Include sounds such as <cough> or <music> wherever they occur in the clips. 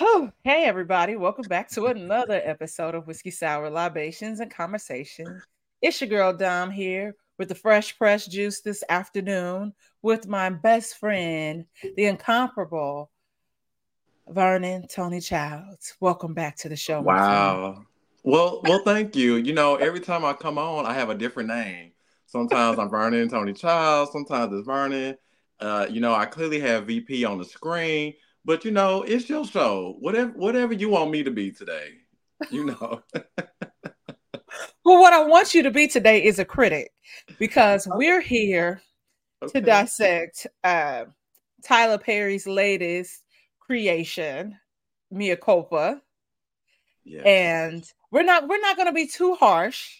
Oh, hey everybody, welcome back to another episode of Whiskey Sour Libations and Conversation. It's your girl Dom here with the fresh press juice this afternoon with my best friend, the incomparable Vernon Tony Childs. Welcome back to the show. Wow. Well, well, thank you. You know, every time I come on, I have a different name. Sometimes I'm Vernon Tony Childs, sometimes it's Vernon. Uh, you know, I clearly have VP on the screen, but you know, it's your show. Whatever whatever you want me to be today, you <laughs> know. well, what I want you to be today is a critic because we're here okay. to dissect uh, Tyler Perry's latest creation, Mea Culpa. Yes. And we're not we're not going to be too harsh,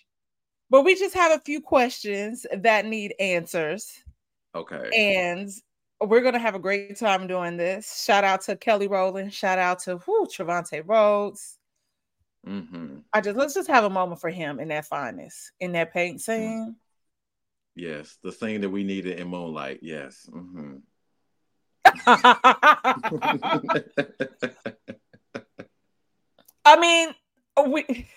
but we just have a few questions that need answers. Okay. And we're gonna have a great time doing this. Shout out to Kelly Rowland. Shout out to whoo, Trevante Rhodes. Mm-hmm. I just let's just have a moment for him in that fineness, in that paint mm-hmm. scene. Yes, the thing that we needed in Moonlight. Yes. Mm-hmm. <laughs> I mean, we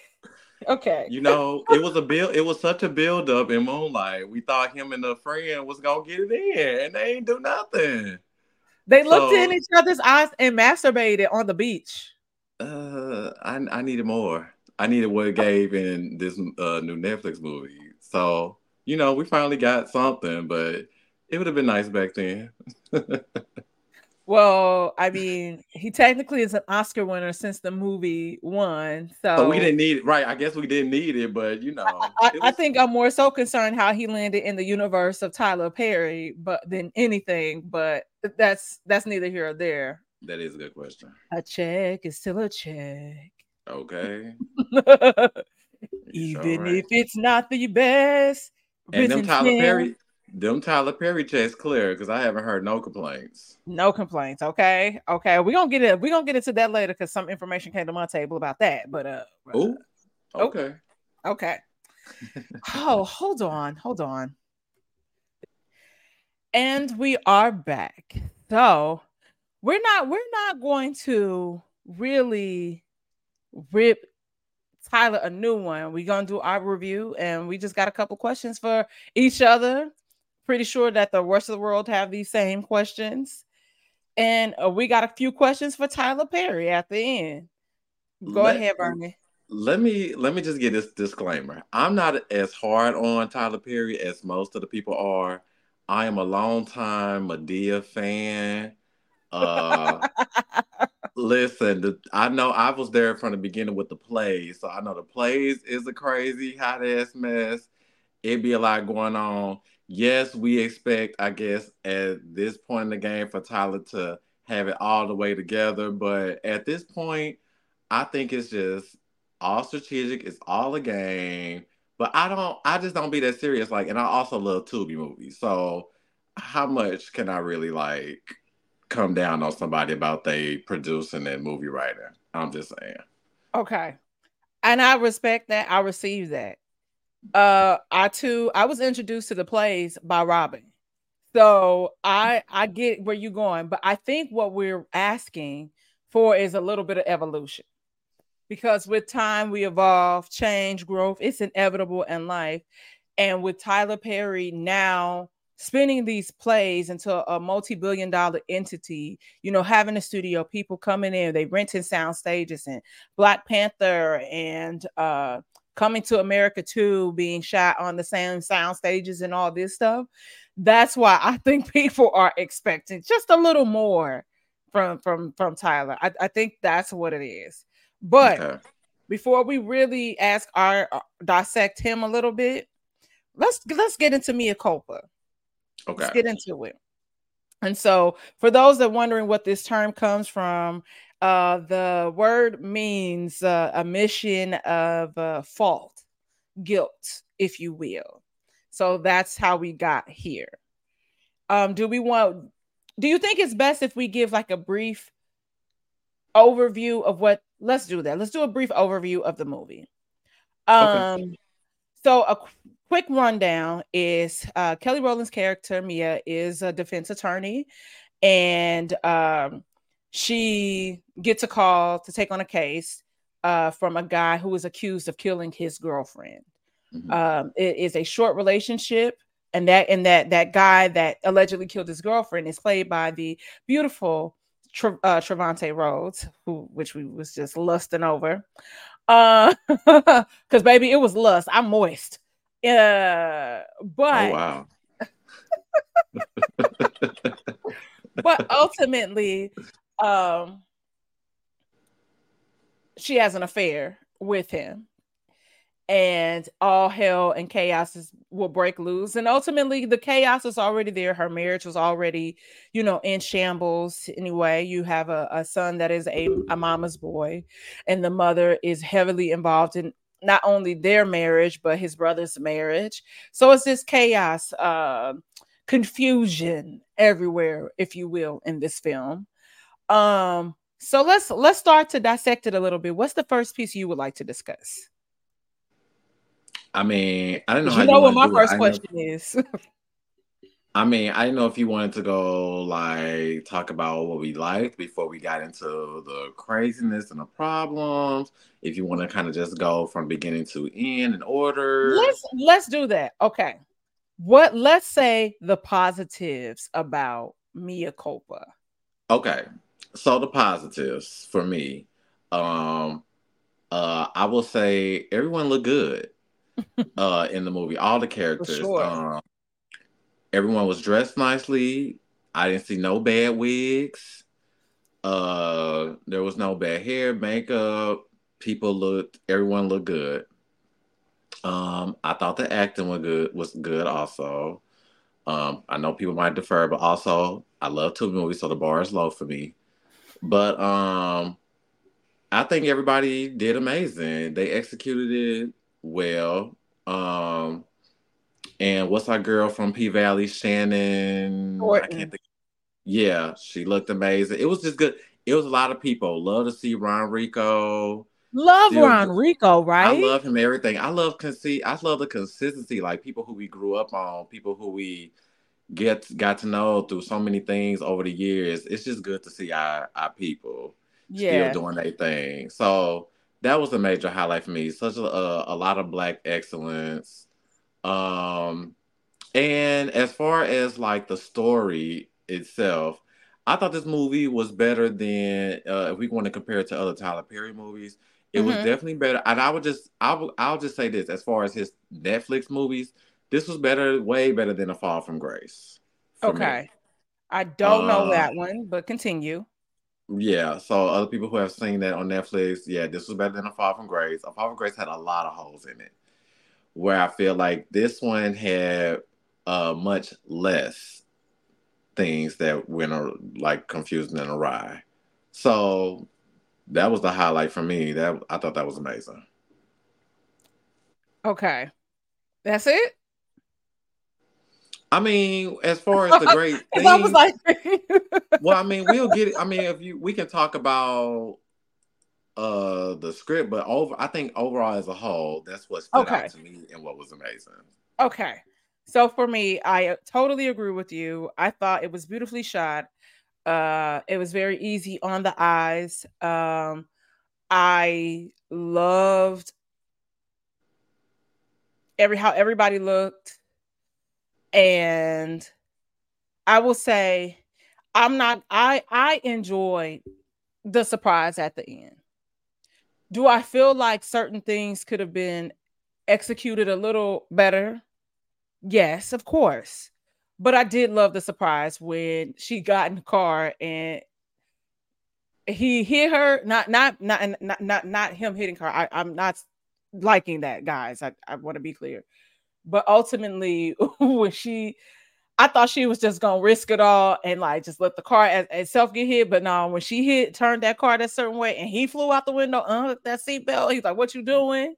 Okay. You know, it was a build. It was such a build up in Moonlight. We thought him and the friend was gonna get it in, and they ain't do nothing. They so, looked in each other's eyes and masturbated on the beach. Uh, I I needed more. I needed what it gave in this uh, new Netflix movie. So you know, we finally got something, but it would have been nice back then. <laughs> Well, I mean, he technically is an Oscar winner since the movie won. So but we didn't need it, right? I guess we didn't need it, but you know, I, was... I, think I'm more so concerned how he landed in the universe of Tyler Perry, but than anything. But that's that's neither here or there. That is a good question. A check is still a check. Okay. <laughs> Even right. if it's not the best. And them Tyler Perry, them Tyler Perry checks clear because I haven't heard no complaints. No complaints. Okay. Okay. We're gonna get it. We're gonna get into that later because some information came to my table about that. But uh Ooh, okay. Oh, okay. <laughs> oh, hold on, hold on. And we are back. So we're not we're not going to really rip Tyler a new one. We're gonna do our review, and we just got a couple questions for each other pretty sure that the rest of the world have these same questions. And uh, we got a few questions for Tyler Perry at the end. Go let, ahead, Bernie. Let me let me just get this disclaimer. I'm not as hard on Tyler Perry as most of the people are. I am a long time Madea fan. Uh, <laughs> listen, the, I know I was there from the beginning with the plays, so I know the plays is a crazy hot ass mess. It'd be a lot going on yes, we expect, I guess, at this point in the game for Tyler to have it all the way together. But at this point, I think it's just all strategic. It's all a game. But I don't, I just don't be that serious. Like, and I also love Tubi movies. So how much can I really like come down on somebody about they producing that movie writing? I'm just saying. Okay. And I respect that. I receive that uh I too I was introduced to the plays by Robin. So I I get where you're going, but I think what we're asking for is a little bit of evolution. Because with time we evolve, change, growth, it's inevitable in life. And with Tyler Perry now spinning these plays into a multi-billion dollar entity, you know, having a studio, people coming in, they renting sound stages and Black Panther and uh coming to America too, being shot on the same sound stages and all this stuff. That's why I <laughs> think people are expecting just a little more from from from Tyler. I, I think that's what it is. But okay. before we really ask our uh, dissect him a little bit, let's let's get into Mea Culpa. Okay. Let's get into it. And so, for those that wondering what this term comes from, uh, the word means uh, a mission of uh, fault, guilt, if you will. So that's how we got here. Um, do we want? Do you think it's best if we give like a brief overview of what? Let's do that. Let's do a brief overview of the movie. Um, okay. so a qu- quick rundown is uh, Kelly Rowland's character Mia is a defense attorney, and um, she gets a call to take on a case uh, from a guy who was accused of killing his girlfriend. Mm-hmm. Um, it is a short relationship, and that and that that guy that allegedly killed his girlfriend is played by the beautiful Tre- uh, Trevante Rhodes, who which we was just lusting over. Uh, <laughs> because baby, it was lust. I'm moist. Uh, but oh, wow. <laughs> but ultimately, um, she has an affair with him. And all hell and chaos is, will break loose. And ultimately the chaos is already there. Her marriage was already you know in shambles. Anyway you have a, a son that is a, a mama's boy and the mother is heavily involved in not only their marriage but his brother's marriage. So it's this chaos uh, confusion everywhere if you will in this film um so let's let's start to dissect it a little bit. What's the first piece you would like to discuss? I mean, I don't know. you know you what my first question is. <laughs> I mean, I didn't know if you wanted to go like talk about what we liked before we got into the craziness and the problems. If you want to kind of just go from beginning to end in order. Let's let's do that. Okay. What let's say the positives about Mea Culpa. Okay so the positives for me, um, uh, I will say everyone looked good <laughs> uh, in the movie. All the characters. Sure. Um, everyone was dressed nicely. I didn't see no bad wigs. Uh, there was no bad hair, makeup. People looked. Everyone looked good. Um, I thought the acting was good. Was good also. Um, I know people might defer, but also I love Tubi movies, so the bar is low for me. But um, I think everybody did amazing. They executed it well. Um, and what's our girl from P Valley, Shannon? Thornton. I can't think. Yeah, she looked amazing. It was just good. It was a lot of people. Love to see RonReaco. Love Still, RonReaco, right? I love him. Everything. I love consi- I love the consistency. Like people who we grew up on, people who we get got to know through so many things over the years. It's just good to see our our people yeah. still doing their thing. So that was a major highlight for me. Such a, a, a lot of black excellence. Um, and as far as like the story itself, I thought this movie was better than uh, if we want to compare it to other Tyler Perry movies. It mm-hmm. was definitely better, and I would just I will I'll just say this: as far as his Netflix movies, this was better, way better than A Fall from Grace. Okay. Me. I don't uh, know that one, but continue. Yeah, so other people who have seen that on Netflix, yeah, this was better than A Fall from Grace. A Fall from Grace had a lot of holes in it, where I feel like this one had uh, much less things that went uh, like confusing and awry. So that was the highlight for me. That I thought that was amazing. Okay, that's it. I mean, as <laughs> far as the great <laughs> thing, I was like, <laughs> well, I mean, we'll get it. I mean, if you we can talk about uh the script, but over I think overall as a whole, that's what stood okay. out to me and what was amazing. Okay. So for me, I totally agree with you. I thought it was beautifully shot. Uh it was very easy on the eyes. Um I loved every how everybody looked and I will say I'm not I I enjoyed the surprise at the end. Do I feel like certain things could have been executed a little better? Yes, of course. But I did love the surprise when she got in the car and he hit her. Not not not not not, not him hitting her. I, I'm not liking that, guys. I, I want to be clear. But ultimately, <laughs> when she, I thought she was just gonna risk it all and like just let the car as, itself get hit. But no, when she hit, turned that car that certain way, and he flew out the window, unhooked that seatbelt. He's like, "What you doing?"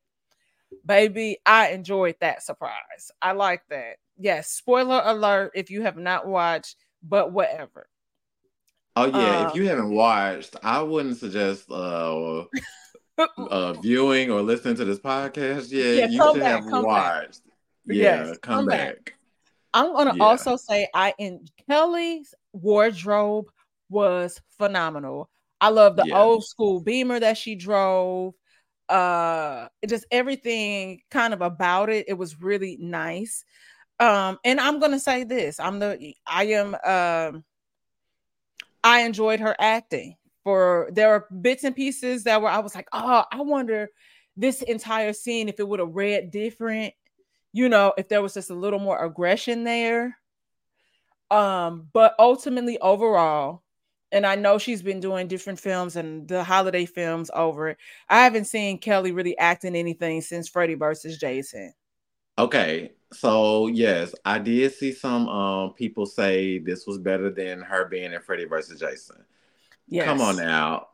Baby, I enjoyed that surprise. I like that. Yes, spoiler alert if you have not watched, but whatever. Oh yeah, um, if you haven't watched, I wouldn't suggest uh, <laughs> uh viewing or listening to this podcast. yet. yeah you should back, have watched. Back. Yeah, yes, come, back. I'm gonna yeah. also say I in Kelly's wardrobe was phenomenal. I love the Yeah. old school Beamer that she drove. Uh, just everything kind of about it. It was really nice. Um, and I'm gonna say this: I'm the I am um I enjoyed her acting. For there are bits and pieces that were I was like, oh, I wonder this entire scene if it would have read different, you know, if there was just a little more aggression there. Um, but ultimately, overall, and I know she's been doing different films and the holiday films over it. I haven't seen Kelly really acting anything since Freddy versus Jason. Okay, so yes, I did see some um people say this was better than her being in Freddy versus Jason. Yes. Come on now.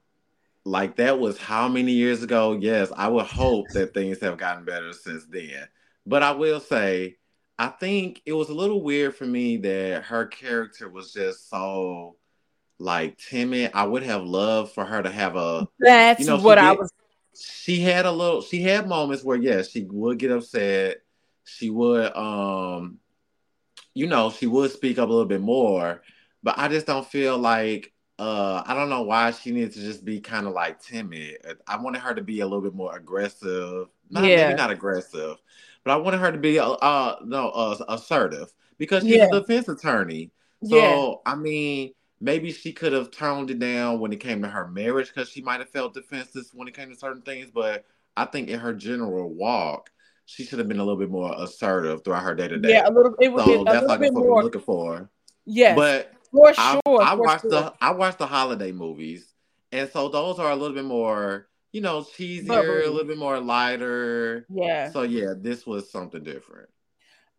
Like that was how many years ago? Yes, I would hope that things have gotten better since then. But I will say, I think it was a little weird for me that her character was just so like timid. I would have loved for her to have a That's you know, what I was. she had a little she had moments where yes she would get upset she would um you know she would speak up a little bit more but i just don't feel like uh i don't know why she needs to just be kind of like timid i wanted her to be a little bit more aggressive not Yeah. maybe not aggressive but i wanted her to be uh, uh no uh, assertive because she's Yeah. a defense attorney so yeah. I mean, maybe she could have toned it down when it came to her marriage because she might have felt defensive when it came to certain things. But I think in her general walk, she should have been a little bit more assertive throughout her day to day. Yeah, a little. It was So that's like bit what we're more. looking for. Yes, But for I, sure. I for watched sure. the I watched the holiday movies, and so those are a little bit more, you know, cheesier, Bubbly. a little bit more lighter. Yeah. So yeah, this was something different.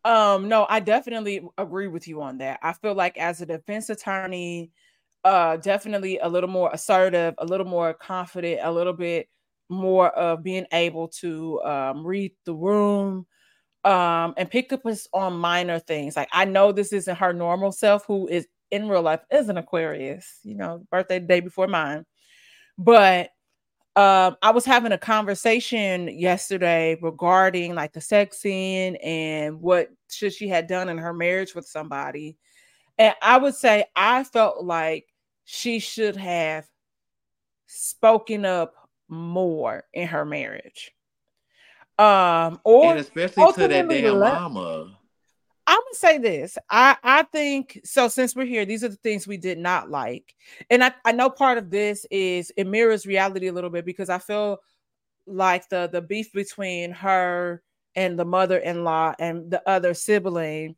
Um, no, I definitely agree with you on that. I feel like as a defense attorney, uh, definitely a little more assertive, a little more confident, a little bit more of being able to um, read the room, um, and pick up us on minor things. Like I know this isn't her normal self, who is in real life is an Aquarius, you know, birthday day before mine, but um i was having a conversation yesterday regarding like the sex scene and what should she had done in her marriage with somebody and i would say i felt like she should have spoken up more in her marriage um or and especially to that damn mama. Gonna say this. I I think so. Since we're here, these are the things we did not like, and I I know part of this is it mirrors reality a little bit because I feel like the the beef between her and the mother-in-law and the other sibling,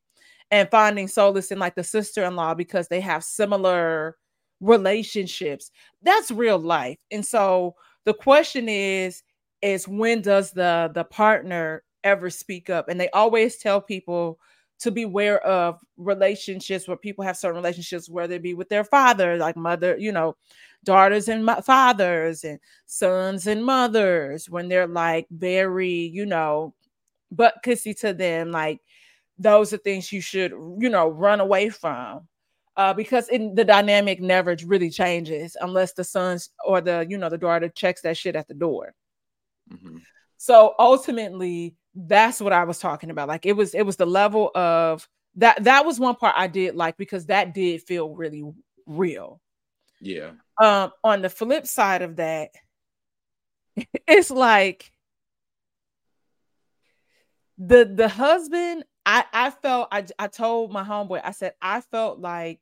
and finding solace in like the sister-in-law because they have similar relationships. That's real life, and so the question is is when does the the partner ever speak up? And they always tell people to beware of relationships where people have certain relationships, whether it be with their father, like mother, you know, daughters and mo- fathers, and sons and mothers, when they're like very, you know, butt kissy to them, like those are things you should, you know, run away from. Uh, because in the dynamic never really changes unless the sons or the you know the daughter checks that shit at the door. Mhm. So ultimately, that's what I was talking about. Like it was, it was the level of that. That was one part I did like because that did feel really real. Yeah. Um, on the flip side of that, <laughs> it's like the the husband. I I felt I I told my homeboy. I said I felt like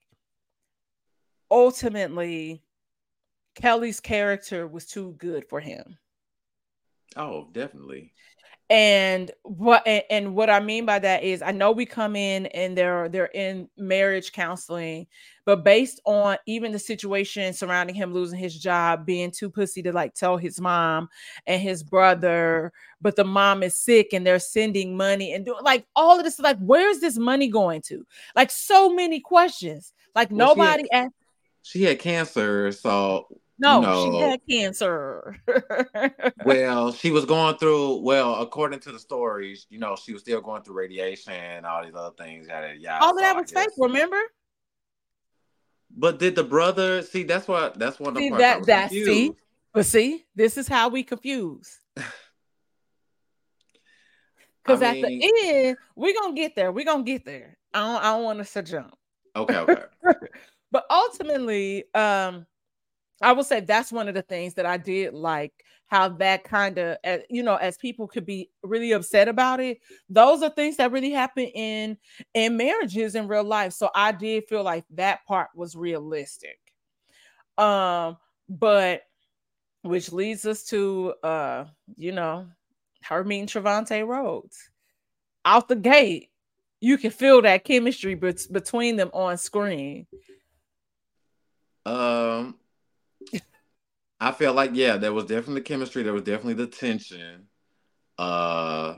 ultimately Kelly's character was too good for him. Oh, definitely. And what and, what i mean by that is i know we come in and they're they're in marriage counseling but based on even the situation surrounding him losing his job being too pussy to like tell his mom and his brother but the mom is sick and they're sending money and doing like all of this like where's this money going to? Like so many questions. Like Well, she had- nobody asked She had cancer, so no know- she had cancer well, <laughs> she was going through. Well, according to the stories, you know, she was still going through radiation and all these other things. Yada yada. all of that was fake remember But did the brother see? That's what. That's one of the See, parts that- that- see? But see, this is how we confuse. <sighs> Because at mean- the end, we're gonna get there. We're gonna get there. I don't, I don't want us to jump. Okay, okay. <laughs> but ultimately, um, I will say that's one of the things that I did like how that kind of uh, you know as people could be really upset about it those are things that really happen in in marriages in real life. So i did feel like that part was realistic. Um but which leads us to uh you know her meeting Trevante Rhodes. Out the gate you can feel that chemistry bet- between them on screen. Um I felt like yeah, there was definitely the chemistry. There was definitely the tension. Uh,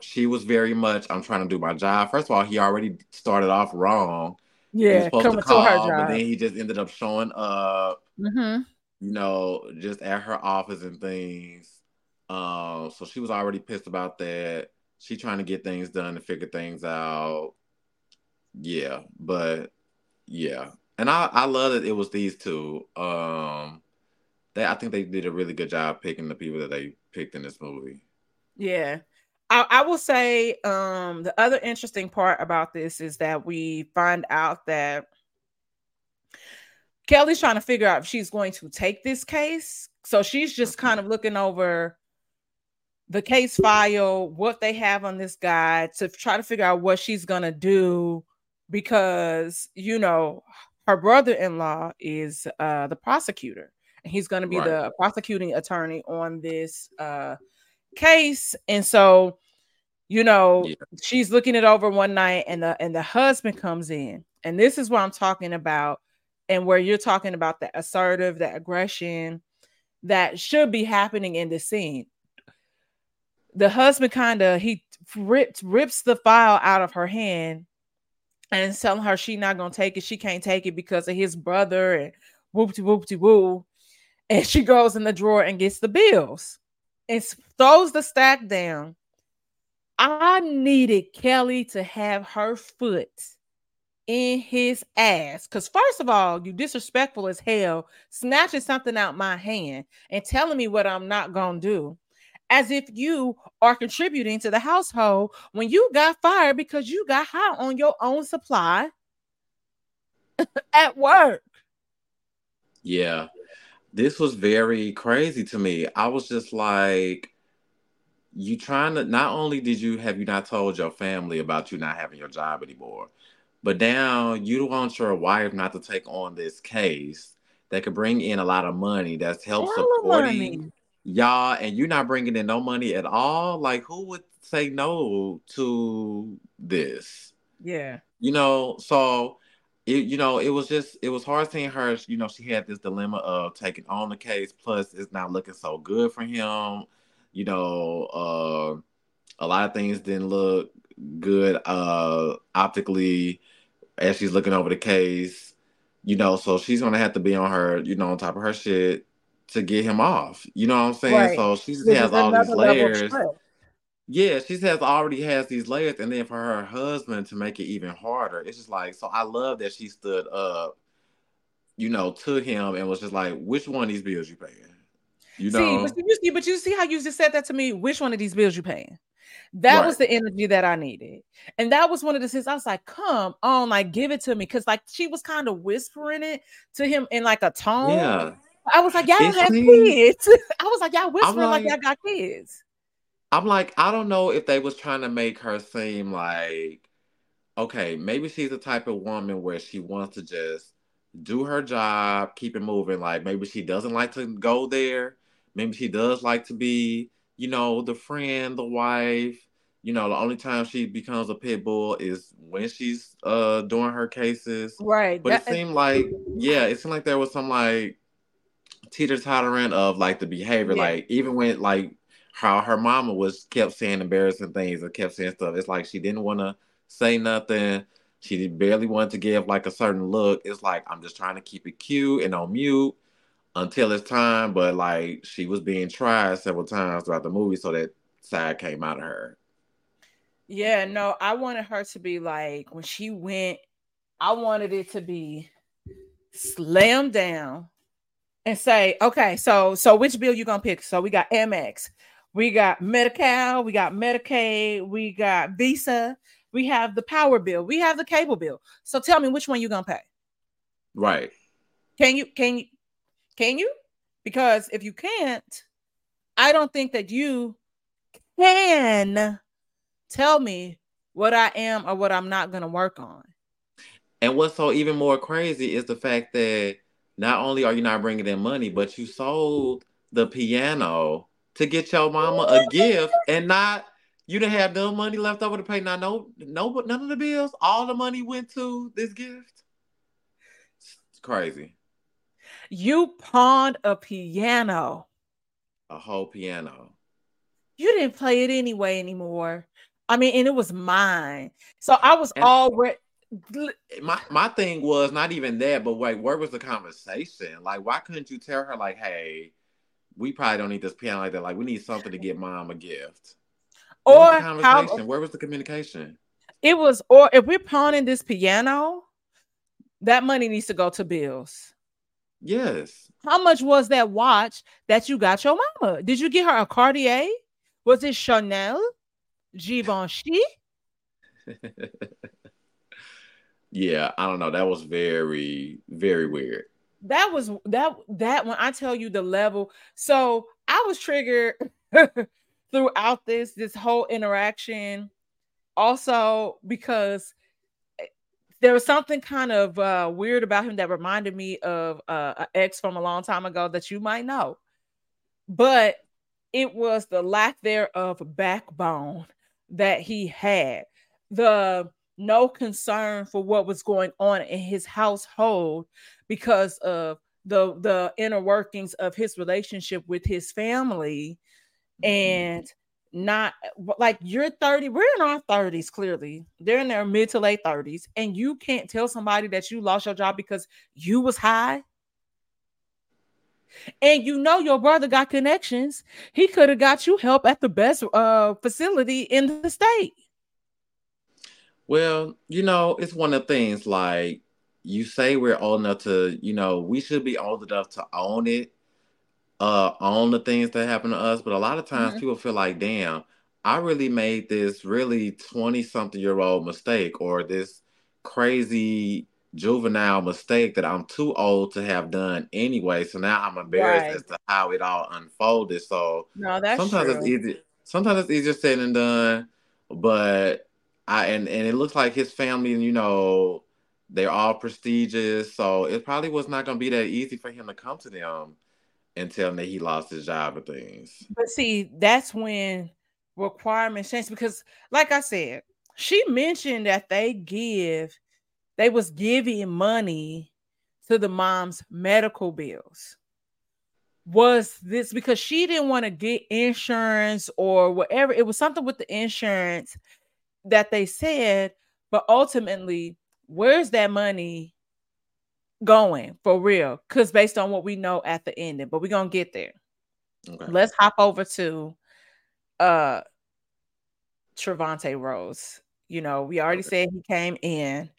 she was very much. I'm trying to do my job. First of all, he already started off wrong. Yeah, he was supposed coming to call, to her job. but then he just ended up showing up. Mm-hmm. You know, just at her office and things. Um, so she was already pissed about that. She trying to get things done and figure things out. Yeah, but yeah, and I I love that it was these two. Um, they I think they did a really good job picking the people that they picked in this movie. Yeah. I, I will say um the other interesting part about this is that we find out that Kelly's trying to figure out if she's going to take this case. So she's just kind of looking over the case file, what they have on this guy to try to figure out what she's going to do because, you know, her brother in law is uh, the prosecutor and he's going to be right. the prosecuting attorney on this uh, case. And so, you know, yeah. she's looking it over one night, and the and the husband comes in, and this is what I'm talking about, and where you're talking about the assertive, the aggression that should be happening in the scene. The husband kind of he rips rips the file out of her hand and telling her she not gonna take it. She can't take it because of his brother and whoopty whoopty woo and she goes in the drawer and gets the bills and throws the stack down. I needed Kelly to have her foot in his ass. Because, first of all, you disrespectful as hell, snatching something out my hand and telling me what I'm not going to do, as if you are contributing to the household when you got fired because you got high on your own supply <laughs> at work. Yeah this was very crazy to me. I was just like, you trying to not only did you have you not told your family about you not having your job anymore, but now you want your wife not to take on this case that could bring in a lot of money that's help supporting y'all, and you're not bringing in no money at all. Like, who would say no to this? Yeah, you know, so it, you know, it was just it was hard seeing her. You know, she had this dilemma of taking on the case. Plus, it's not looking so good for him. You know, uh, a lot of things didn't look good uh, optically as she's looking over the case. You know, so she's gonna have to be on her, you know, on top of her shit to get him off. You know what I'm saying? Right. So she just has all these layers yeah, she says already has these layers, and then for her husband to make it even harder, it's just like so. I love that she stood up, you know, to him and was just like, "Which one of these bills you paying?" You know, see, but you see, but you see how you just said that to me. Which one of these bills you paying? That right. was the energy that I needed, and that was one of the things I was like, "Come on, like give it to me," because like she was kind of whispering it to him in like a tone. Yeah. I was like, y'all don't have kids. <laughs> I was like, y'all whispering like, like y'all got kids. I'm like, I don't know if they was trying to make her seem like, okay, maybe she's the type of woman where she wants to just do her job, keep it moving. Like maybe she doesn't like to go there. Maybe she does like to be, you know, the friend, the wife. You know, the only time she becomes a pit bull is when she's uh doing her cases. Right. But that, it seemed like, yeah, it seemed like there was some like teeter tottering of like the behavior. Yeah. Like even when like how her mama was kept saying embarrassing things and kept saying stuff. It's like she didn't want to say nothing. She barely wanted to give like a certain look. It's like I'm just trying to keep it cute and on mute until it's time. But like she was being tried several times throughout the movie, so that side came out of her. Yeah, no, I wanted her to be like when she went, I wanted it to be slam down and say, okay, so so which bill you gonna pick? So we got Amex, we got Medi-Cal, we got Medicaid, we got Visa, we have the power bill, we have the cable bill. So tell me which one you gonna pay. Right. Can you can you can you? Because if you can't, I don't think that you can tell me what I am or what I'm not to work on. And what's so even more crazy is the fact that not only are you not bringing in money, but you sold the piano to get your mama a gift and not you didn't have no money left over to pay not no no but none of the bills. All the money went to this gift. It's crazy. You pawned a piano. A whole piano. You didn't play it anyway anymore. I mean, and it was mine. So I was and already my my thing was not even that, but like, where was the conversation? Like, why couldn't you tell her like, hey, we probably don't need this piano like that. Like, we need something to get mom a gift. Or how, where was the communication? It was, or if we're pawning this piano, that money needs to go to bills. Yes. How much was that watch that you got your mama? Did you get her a Cartier? Was it Chanel? Givenchy? <laughs> yeah, I don't know. That was very, very weird. That was that that when I tell you the level. So I was triggered <laughs> throughout this this whole interaction also because eh, there was something kind of uh, weird about him that reminded me of uh, an ex from a long time ago that you might know but it was the lack thereof backbone that he had the no concern for what was going on in his household because of the the inner workings of his relationship with his family Mm-hmm. and not like you're 30 we're in our 30s clearly. They're in their mid to late 30s and you can't tell somebody that you lost your job because you was high. And you know your brother got connections. He could have got you help at the best uh facility in the state. Well you know it's one of the things like you say we're old enough to you know we should be old enough to own it uh on the things that happen to us, but a lot of times mm-hmm. people feel like, damn, I really made this really 20 something year old mistake or this crazy juvenile mistake that I'm too old to have done anyway. So now I'm embarrassed right. as to how it all unfolded. So no, that's sometimes true. it's easy. Sometimes it's easier said than done. But I and and it looks like his family, you know, they're all prestigious. So it probably was not going to be that easy for him to come to them and tell them that he lost his job and things. But see, that's when requirements change because, like I said, she mentioned that they give, they was giving money to the mom's medical bills. Was this because she didn't want to get insurance or whatever? It was something with the insurance that they said, but ultimately, where's that money going for real because based on what we know at the ending but we're gonna get there okay. let's hop over to uh Trevante Rhodes you know we already okay. said he came in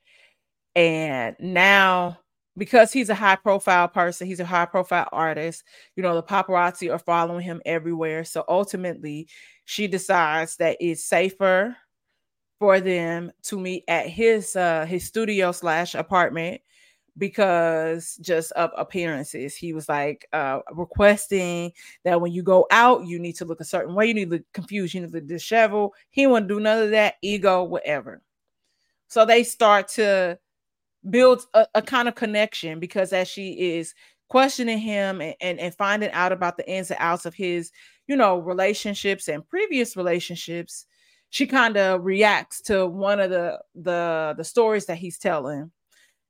and now because he's a high profile person he's a high profile artist you know the paparazzi are following him everywhere so ultimately she decides that it's safer for them to meet at his uh his studio slash apartment because just of appearances. He was like uh, requesting that when you go out, you need to look a certain way. You need to look confused. You need to look disheveled. He wouldn't do none of that. Ego, whatever. So they start to build a, a kind of connection because as she is questioning him and, and, and finding out about the ins and outs of his, you know, relationships and previous relationships, she kind of reacts to one of the the the stories that he's telling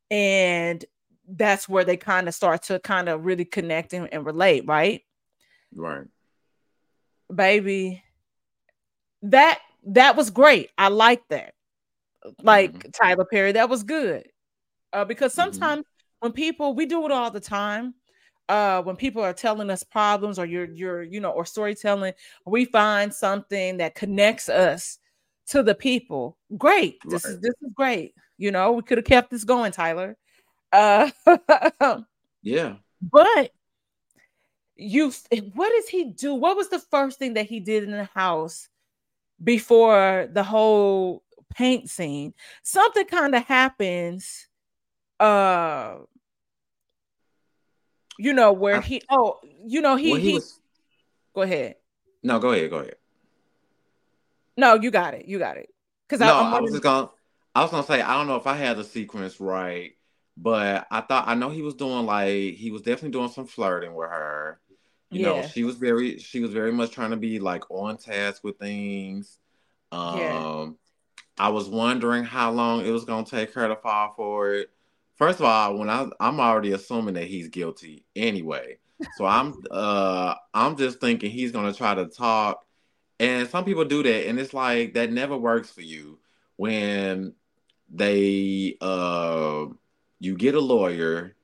and that's where they kind of start to kind of really connect and, and relate, right? Right. Baby, that that was great. I like that. Like mm-hmm. Tyler Perry, that was good. Uh, because mm-hmm. sometimes mm-hmm. when people we do it all the time, uh, when people are telling us problems or you're you're you know or storytelling, we find something that connects us to the people. Great. This right. is this is great. You know, we could have kept this going, Tyler. Uh <laughs> yeah. But you what does he do? What was the first thing that he did in the house before the whole paint scene? Something kind of happens uh You know where I, he oh you know he, he, he was go ahead. No, go ahead, go ahead. No, you got it. You got it. Because no, I, I was just gonna I was gonna say I don't know if I had the sequence right, but I thought I know he was doing like he was definitely doing some flirting with her. You yeah. know, she was very she was very much trying to be like on task with things. Um yeah. I was wondering how long it was gonna take her to fall for it. First of all, when I I'm already assuming that he's guilty anyway. So I'm <laughs> uh I'm just thinking he's gonna try to talk. And some people do that, and it's like that never works for you when they uh you get a lawyer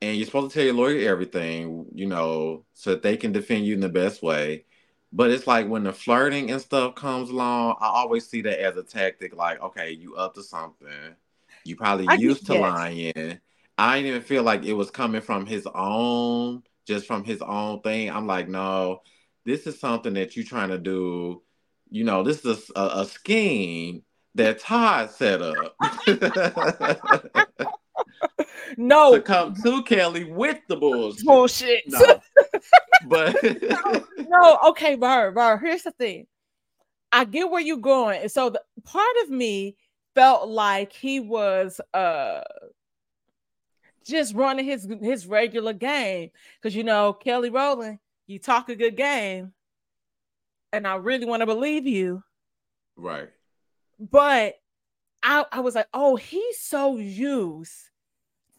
and you're supposed to tell your lawyer everything, you know, so that they can defend you in the best way. But it's like when the flirting and stuff comes along, I always see that as a tactic. Like, okay, you up to something. You probably I used to lying. I didn't even feel like it was coming from his own, just from his own thing. I'm like, no, this is something that you're trying to do. You know, this is a, a scheme that Todd set up. <laughs> no, to come to Kelly with the bullshit. Bullshit. No. but no, <laughs> no, okay, Bar, Bar. Here's the thing. I get where you're going, and so the part of me felt like he was uh just running his his regular game because you know Kelly Rowland, you talk a good game, and I really want to believe you, right? But I, I was like, oh, he's so used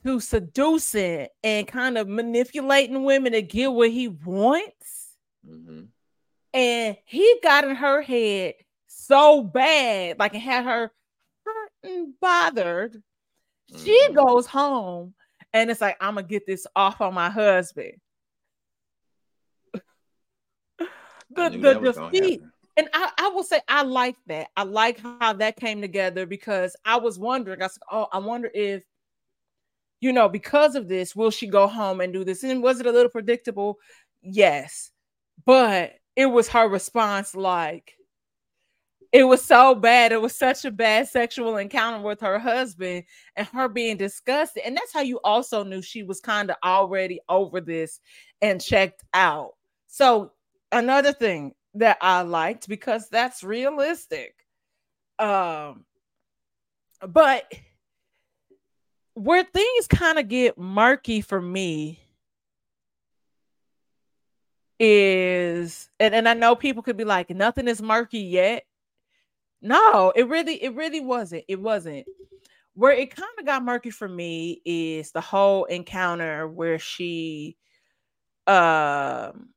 to seducing and kind of manipulating women to get what he wants. Mm-hmm. And he got in her head so bad, like it had her bothered. Mm-hmm. She goes home and it's like, I'm gonna get this off on my husband. <laughs> the the defeat and I, I will say I like that. I like how that came together because I was wondering. I said, "Oh, I wonder if, you know, because of this, will she go home and do this?" And was it a little predictable? Yes, but it was her response. Like it was so bad. It was such a bad sexual encounter with her husband, and her being disgusted. And that's how you also knew she was kind of already over this and checked out. So another thing that I liked because that's realistic. Um, but where things kind of get murky for me is and, and I know people could be like nothing is murky yet. No, it really it really wasn't. It wasn't. Where it kind of got murky for me is the whole encounter where she um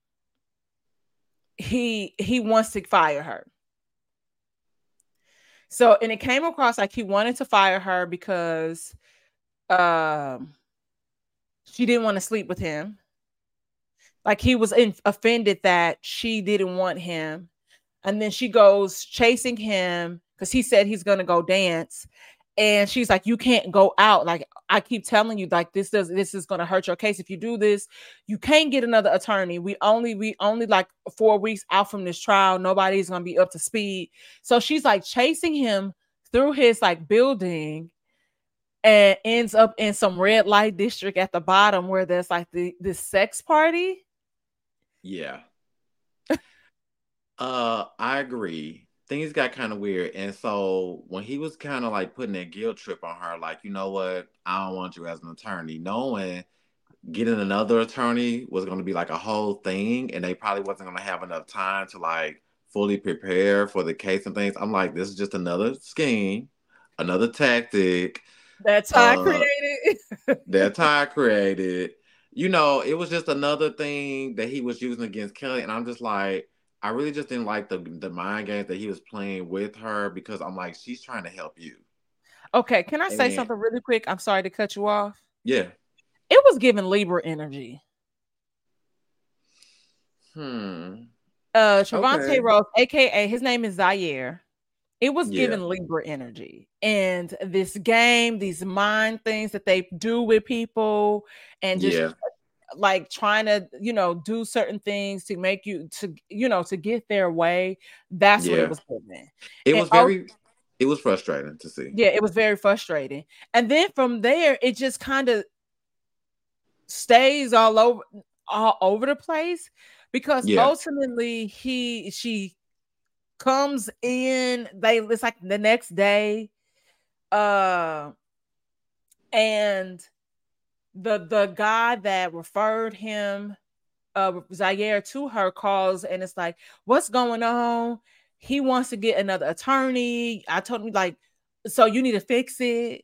he he wants to fire her. So and it came across like he wanted to fire her because um she didn't want to sleep with him. Like he was in, offended that she didn't want him. And then she goes chasing him because he said he's gonna go dance. And she's like you can't go out. Like i keep telling you like this does this is to hurt your case. If you do this you can't get another attorney. We only we only like four weeks out from this trial. Nobody's to be up to speed. So she's like chasing him through his like building and ends up in some red light district at the bottom where there's like the this sex party. Yeah uh i agree things got kind of weird. And so when he was kind of like putting that guilt trip on her, like, you know what, I don't want you as an attorney, knowing getting another attorney was going to be like a whole thing, and they probably wasn't going to have enough time to like fully prepare for the case and things. I'm like, this is just another scheme, another tactic. That's how uh, I created. that's how I created. You know, it was just another thing that he was using against Kelly, and I'm just like I really just didn't like the the mind games that he was playing with her because I'm like, she's trying to help you. Okay, can I say something really quick? I'm sorry to cut you off. Yeah. It was giving Libra energy. Hmm. Uh Trevante okay. Rhodes, aka his name is Zaire. It was yeah. giving Libra energy. And this game, these mind things that they do with people, and just yeah like trying to you know do certain things to make you to you know to get their way that's yeah. what it was giving it and was very it was frustrating to see yeah it was very frustrating and then from there it just kind of stays all over all over the place because yeah. ultimately he she comes in they it's like the next day uh and the the guy that referred him uh Zaire to her calls and it's like what's going on? He wants to get another attorney. I told him like so you need to fix it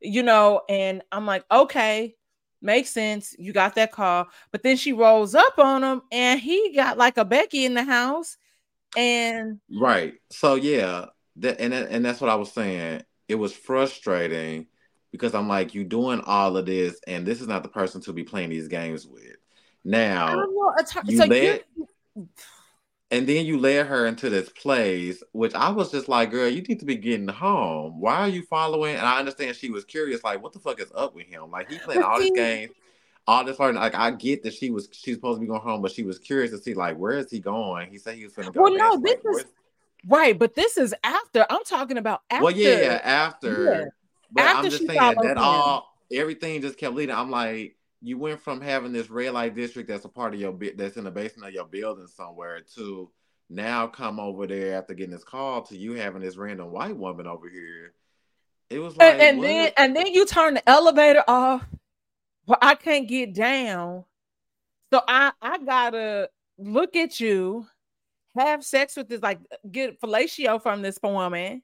you know and I'm like okay makes sense. You got that call. But then she rolls up on him and he got like a Becky in the house and right. So yeah that and and that's what I was saying. It was frustrating because I'm like, you doing all of this, and this is not the person to be playing these games with. Now, you so led, <sighs> and then you led her into this place, which I was just like, girl, you need to be getting home. Why are you following? And I understand she was curious, like, what the fuck is up with him? Like, he playing all these games, all this learning. Like, I get that she was she's supposed to be going home, but she was curious to see, like, where is he going? He said he was going to go. Well, no, this like, is. Right, but this is after. I'm talking about after. Well, yeah, after. Yeah but After I'm just saying that him. all everything just kept leading. I'm like, you went from having this red light district that's a part of your bit that's in the basement of your building somewhere to now come over there after getting this call to you having this random white woman over here. It was like, and, and then and then you turn the elevator off. Well, I can't get down, so I I gotta look at you, have sex with this, like get fellatio from this woman,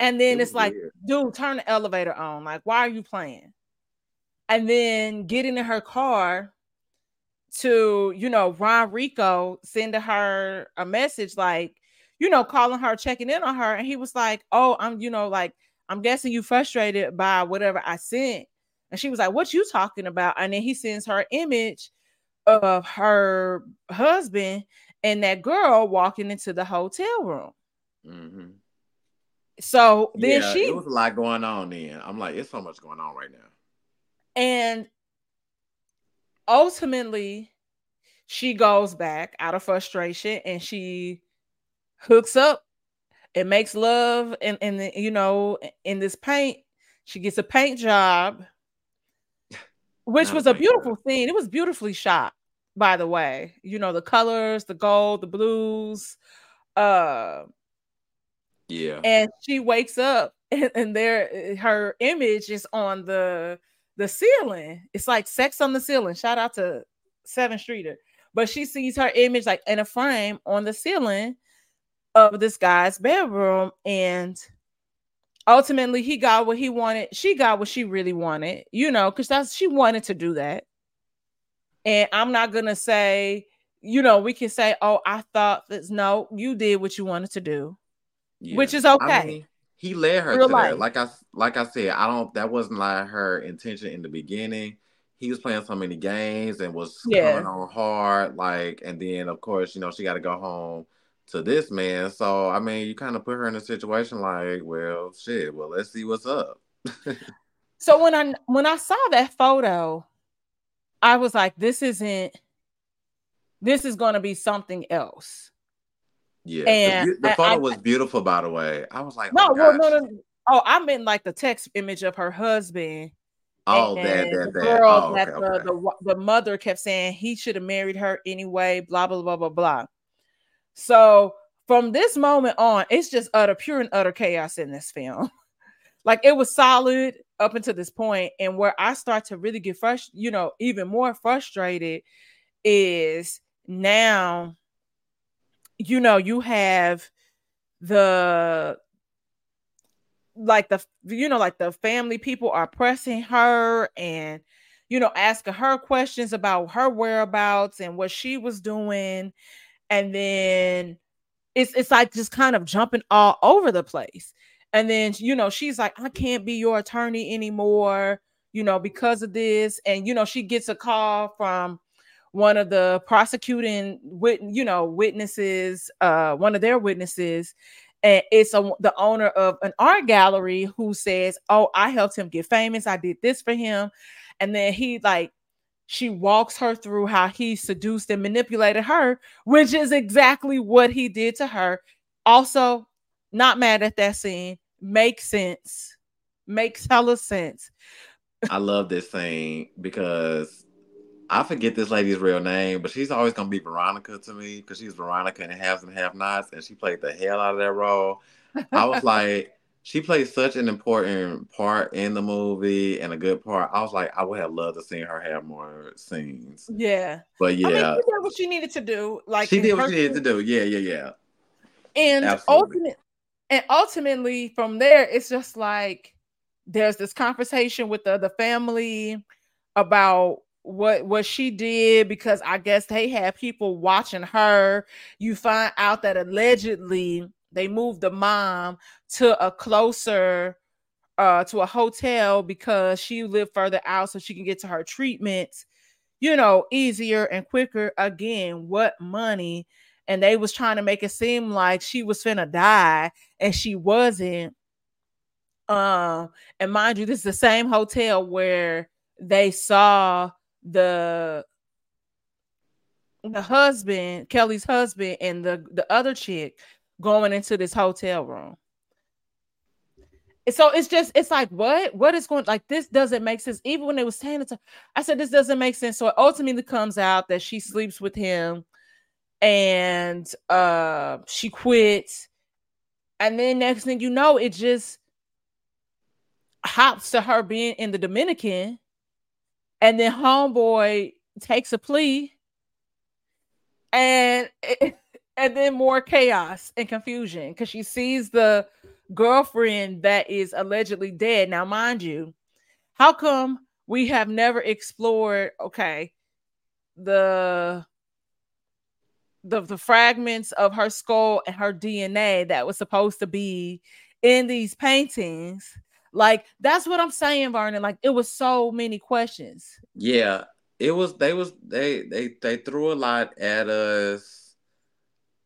and then it it's like, weird. dude, turn the elevator on. Like, why are you playing? And then get in her car to, you know, RonReaco sending her a message like, you know, calling her, checking in on her. And he was like, Oh, I'm, you know, like, I'm guessing you frustrated by whatever I sent. And she was like, What you talking about? And then he sends her image of her husband and that girl walking into the hotel room. Mm-hmm. So then yeah, she it was a lot going on then. I'm like, it's so much going on right now. And ultimately, she goes back out of frustration and she hooks up and makes love and and you know in this paint. She gets a paint job, <laughs> which was a beautiful job. scene. It was beautifully shot, by the way. You know, the colors, the gold, the blues. Uh yeah. And she wakes up <laughs> and, and there eh, her image is on the the ceiling. It's like sex on the ceiling. Shout out to Sevyn Streeter. But she sees her image like in a frame on the ceiling of this guy's bedroom. And ultimately he got what he wanted. She got what she really wanted, you know, because that's she wanted to do that. And I'm not gonna say, you know, we can say, oh, I thought this. No, you did what you wanted to do yeah. which is okay. I mean, he led her Real to life. that. Like I like I said, I don't. That wasn't like her intention in the beginning. He was playing so many games and was yeah. coming on hard. Like, and then of course, you know, she got to go home to this man. So I mean, you kind of put her in a situation like, well, shit. Well, let's see what's up. <laughs> so when I when I saw that photo, I was like, this isn't. This is going to be something else. Yeah, and the, the photo I, was beautiful, by the way. I was like, no, oh, well, no, no, Oh, I meant like the text image of her husband. Oh, that, that, the girl oh, okay, that the, okay. the, the mother kept saying he should have married her anyway. Blah blah blah blah blah. So from this moment on, it's just utter pure and utter chaos in this film. <laughs> like it was solid up until this point, and where I start to really get frustrated, you know, even more frustrated is now you know, you have the like the you know like the family people are pressing her and you know asking her questions about her whereabouts and what she was doing. And then it's it's like just kind of jumping all over the place. And then you know she's like I can't be your attorney anymore you know because of this. And you know she gets a call from one of the prosecuting wit, you know, witnesses, uh, one of their witnesses, and it's a, the owner of an art gallery who says, "Oh, I helped him get famous. I did this for him," and then he like she walks her through how he seduced and manipulated her, which is exactly what he did to her. Also, not mad at that scene. Makes sense. Makes hella sense. I love this scene because I forget this lady's real name, but she's always gonna be Veronica to me because she's Veronica in Haves and Have Nots, and she played the hell out of that role. I was <laughs> like, she played such an important part in the movie and a good part. I was like, I would have loved to see her have more scenes. Yeah, but yeah, I mean, she did what she needed to do. Like she did what she needed to do. Yeah, yeah, yeah. And ultimately, and ultimately, from there, it's just like there's this conversation with the the family about what what she did because I guess they had people watching her. You find out that allegedly they moved the mom to a closer uh to a hotel because she lived further out so she can get to her treatments you know easier and quicker. Again what money? And they was trying to make it seem like she was finna die and she wasn't. Um and mind you this is the same hotel where they saw the the husband, Kelly's husband, and the the other chick going into this hotel room. So it's just it's like what what is going like this doesn't make sense. Even when they were saying it, I said this doesn't make sense. So it ultimately comes out that she sleeps with him, and uh she quits, and then next thing you know, it just hops to her being in the Dominican and then homeboy takes a plea. And <laughs> and then more chaos and confusion because she sees the girlfriend that is allegedly dead. Now mind you how come we have never explored okay the the the fragments of her skull and her DNA that was supposed to be in these paintings like that's what I'm saying, Vernon. Like it was so many questions. Yeah, it was. They was they they they threw a lot at us.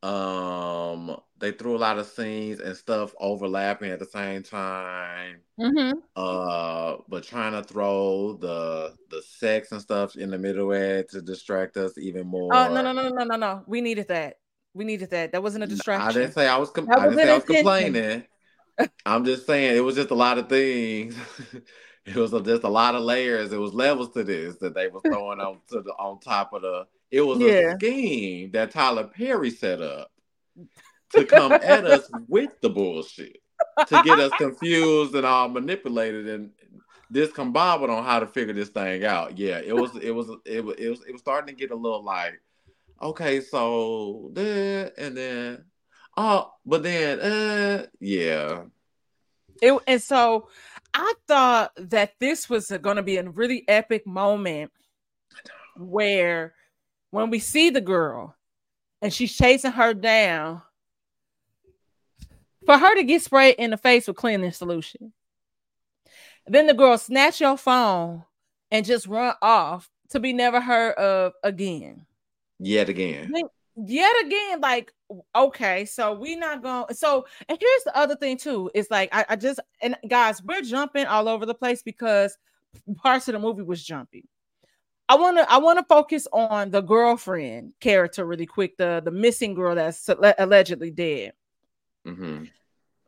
Um, they threw a lot of scenes and stuff overlapping at the same time. Mm-hmm. Uh, but trying to throw the the sex and stuff in the middle edge to distract us even more. Oh no no no no no no! We needed that. We needed that. That wasn't a distraction. I didn't say I was. Com- I didn't say I was complaining. I'm just saying it was just a lot of things. <laughs> it was just a lot of layers. It was levels to this that they were throwing on to the on top of the. It was yeah. a scheme that Tyler Perry set up to come at us <laughs> with the bullshit to get us confused and all manipulated and discombobulated on how to figure this thing out. Yeah, it was it was it was it was it was starting to get a little like, okay, so then and then oh, but then, uh, yeah. It, and so I thought that this was going to be a really epic moment where when we see the girl and she's chasing her down, for her to get sprayed in the face with cleaning solution. Then the girl snatch your phone and just run off to be never heard of again. Yet again. Yet again, like okay, so we not going. So, and here's the other thing too. It's like I, I just and guys, we're jumping all over the place because parts of the movie was jumpy. I want to I want to focus on the girlfriend character really quick, the the missing girl that's allegedly dead. Mm-hmm.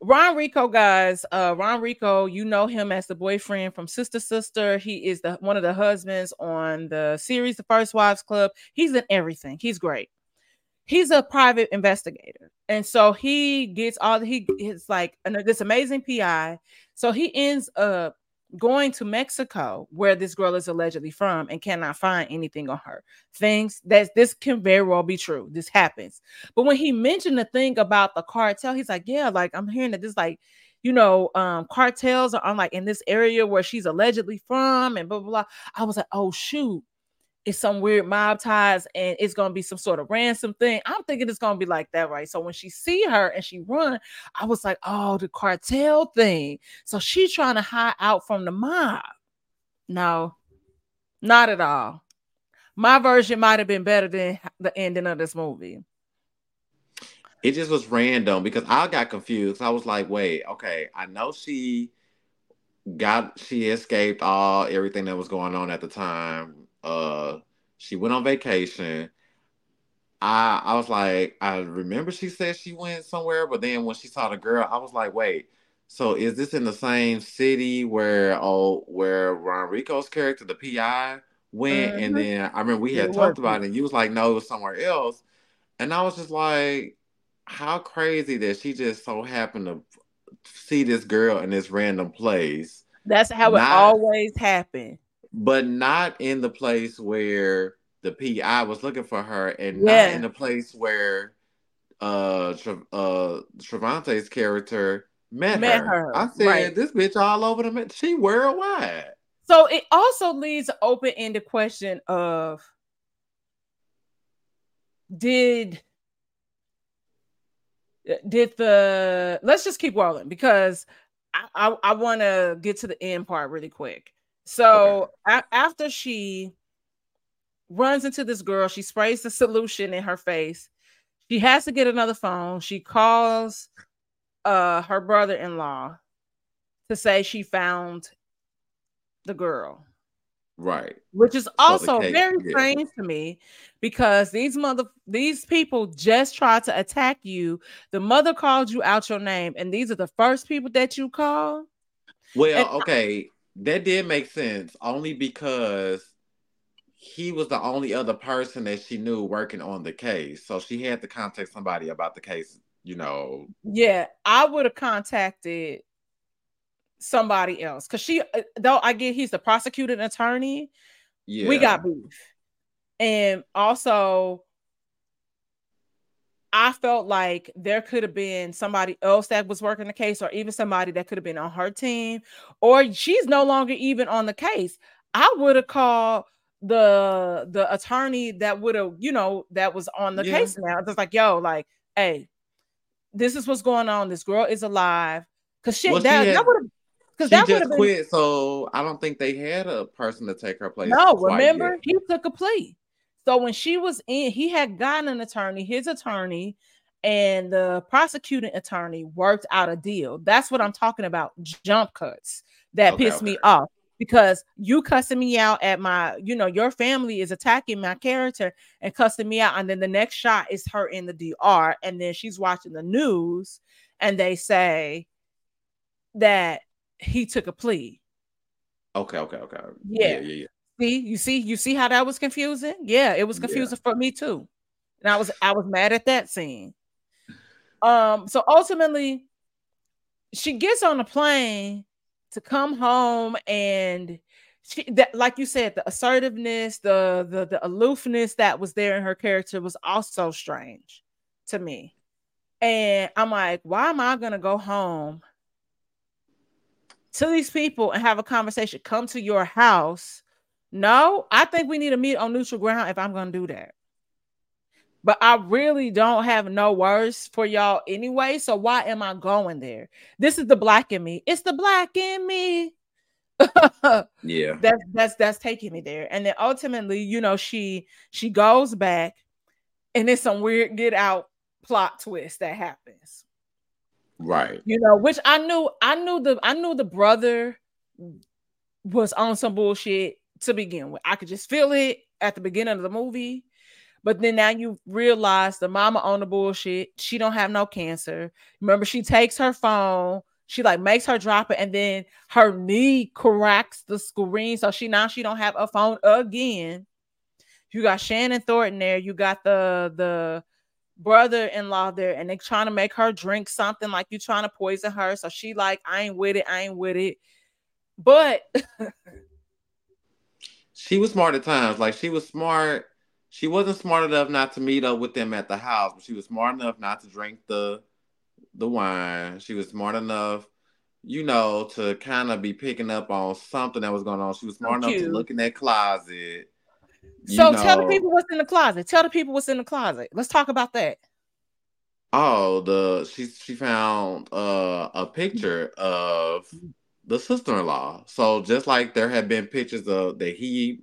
RonReaco, guys. Uh, RonReaco, you know him as the boyfriend from Sister Sister. He is the one of the husbands on the series, The First Wives Club. He's in everything. He's great he's a private investigator. And so he gets all he is like this amazing pi so he ends up going to mexico where this girl is allegedly from and cannot find anything on her. Things that this can very well be true. This happens. But when he mentioned the thing about the cartel he's like yeah like i'm hearing that this like you know um cartels are on like in this area where she's allegedly from and blah blah blah. I was like oh shoot it's some weird mob ties and it's gonna be some sort of ransom thing. I'm thinking it's gonna be like that, right? So when she see her and she run, I was like, oh, the cartel thing. So she's trying to hide out from the mob. No, not at all. My version might have been better than the ending of this movie. It just was random because I got confused. I was like, wait, okay, I know she got she escaped all everything that was going on at the time uh, she went on vacation. I I was like, I remember she said she went somewhere, but then when she saw the girl, I was like, wait, So is this in the same city where oh where RonReaco's character, the PI, went? Mm-hmm. And then I remember we had it talked about it, and you was like, no, it was somewhere else. And I was just like, how crazy that she just so happened to see this girl in this random place. That's how not, it always happened. But not in the place where the PI was looking for her, and yeah. not in the place where uh uh Trevante's character met, met her. her. I said, right. this bitch all over the she worldwide. So it also leaves an open-ended question of did did the let's just keep rolling because I I, I want to get to the end part really quick. So okay. a- after she runs into this girl, she sprays the solution in her face. She has to get another phone. She calls uh her brother-in-law to say she found the girl. Right. Which is also very yeah. strange to me because these mother these people just tried to attack you. The mother called you out your name, and these are the first people that you call. Well, and okay, that did make sense only because he was the only other person that she knew working on the case. So she had to contact somebody about the case, you know. Yeah, I would have contacted somebody else because she uh, though I get he's the prosecuting attorney. Yeah, we got beef, and also I felt like there could have been somebody else that was working the case, or even somebody that could have been on her team, or she's no longer even on the case. I would have called the the attorney that would have, you know, that was on the yeah. case now. It's like, yo, like, hey, this is what's going on. This girl is alive. Cause shit, well, that, that would have because that just been... quit, so I don't think they had a person to take her place. No, remember yet. he took a plea. So when she was in, he had gotten an attorney, his attorney, and the prosecuting attorney worked out a deal. That's what I'm talking about. Jump cuts that okay, pissed okay. me off because you cussing me out at my, you know, your family is attacking my character and cussing me out. And then the next shot is her in the DR. And then she's watching the news and they say that he took a plea. Okay, okay, okay. Yeah, yeah, yeah. yeah. See, you see, you see how that was confusing? Yeah, it was confusing yeah. for me too. And I was I was mad at that scene. Um, so ultimately, she gets on a plane to come home and she that like you said, the assertiveness, the the the aloofness that was there in her character was also strange to me. And I'm like, why am I gonna go home to these people and have a conversation, come to your house. No, I think we need to meet on neutral ground if I'm going to do that. But I really don't have no words for y'all anyway. So why am I going there? This is the black in me. It's the black in me. <laughs> yeah. That's that's that's taking me there. And then ultimately, you know, she she goes back and it's some weird get out plot twist that happens. Right. You know, which I knew I knew the I knew the brother was on some bullshit to begin with. I could just feel it at the beginning of the movie. But then now you realize the mama on the bullshit. She don't have no cancer. Remember, she takes her phone, she like makes her drop it, and then her knee cracks the screen. So she now she don't have a phone again. You got Shannon Thornton there. You got the the brother-in-law there and they trying to make her drink something like you trying to poison her so she like i ain't with it i ain't with it but <laughs> she was smart at times like she was smart she wasn't smart enough not to meet up with them at the house but she was smart enough not to drink the the wine she was smart enough you know to kind of be picking up on something that was going on she was smart so enough to look in that closet so know, tell the people what's in the closet. Tell the people what's in the closet. Let's talk about that. Oh, the she she found uh, a picture of the sister-in-law. So just like there had been pictures of that he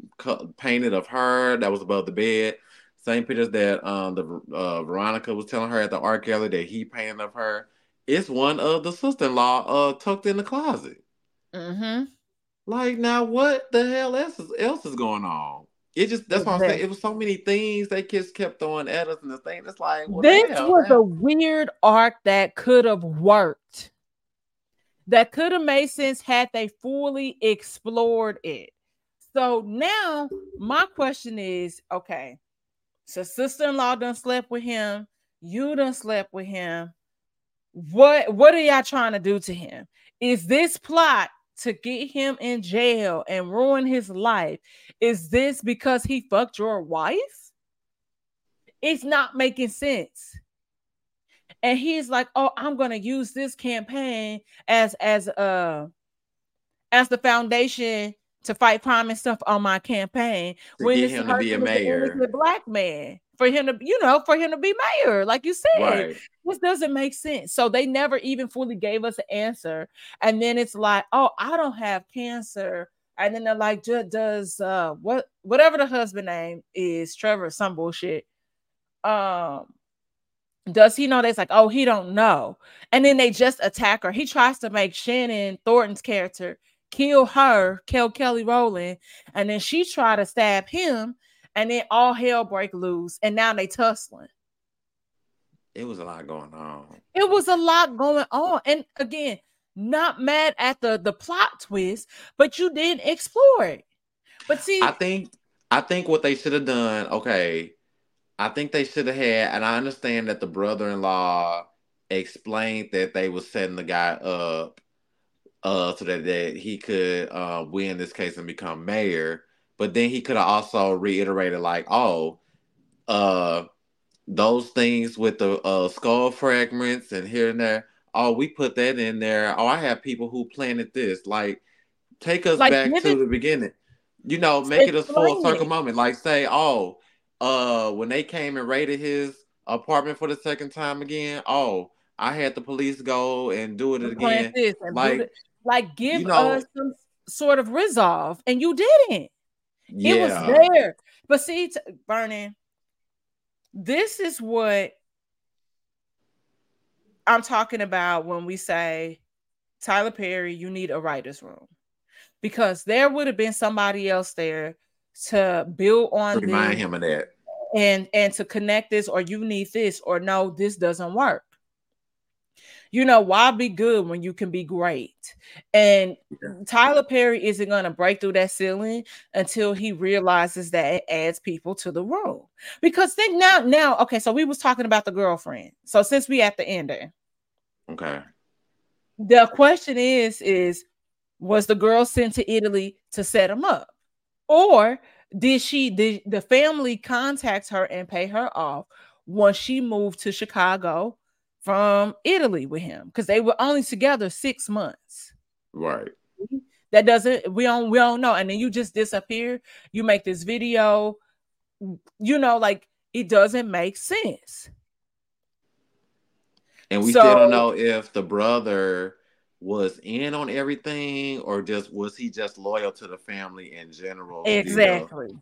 painted of her that was above the bed, same pictures that um the uh, Veronica was telling her at the art gallery that he painted of her. It's one of the sister-in-law uh tucked in the closet. Mm-hmm. Like now, what the hell else is, else is going on? It just that's what I'm saying. It was so many things they just kept throwing at us, and the thing it's like well, this hell, was man. a weird arc that could have worked. That could have made sense had they fully explored it. So now my question is okay, so sister-in-law done slept with him, you done slept with him. What what are y'all trying to do to him? Is this plot to get him in jail and ruin his life? Is this because he fucked your wife? It's not making sense and he's like oh i'm going to use this campaign as as uh as the foundation to fight crime and stuff on my campaign to when get him to be a mayor. the black man for him to you know for him to be mayor like you said. Right. this doesn't make sense. So they never even fully gave us an answer. And then it's like oh i don't have cancer. And then they're like does uh what whatever the husband name is trevor some bullshit. Um does he know? That's like oh he don't know. And then they just attack her. He tries to make shannon thornton's character kill her kill kelly rowland and then she try to stab him and then all hell break loose and now they tussling. It was a lot going on. It was a lot going on and again not mad at the the plot twist but you didn't explore it. But see i think i think what they should have done okay I think they should have had, and I understand that the brother-in-law explained that they were setting the guy up uh so that, that he could uh win this case and become mayor. But then he could have also reiterated like, oh, uh those things with the uh skull fragments and here and there, oh, we put that in there. Oh, I have people who planted this. Like, take us like, back to the beginning. You know, make it a full circle moment. Like, say, oh, uh when they came and raided his apartment for the second time again, oh, I had the police go and do it again. Like, like give you know, us some sort of resolve, and you didn't. Yeah. It was there. But see, t- Vernon, this is what I'm talking about when we say Tyler Perry, you need a writer's room. Because there would have been somebody else there to build on remind him of that. and and to connect this or you need this or no this doesn't work. You know why be good when you can be great? And yeah. tyler perry isn't going to break through that ceiling until he realizes that it adds people to the room because think now now okay so we was talking about the girlfriend. So since we at the end there okay. The question is is was the girl sent to italy to set him up or did she did the family contact her and pay her off once she moved to Chicago from Italy with him because they were only together six months. Right. That doesn't we don't we don't know. And then you just disappear. You make this video. You know, like it doesn't make sense. And we so, still don't know if the brother was in on everything or just was he just loyal to the family in general? Exactly. You know?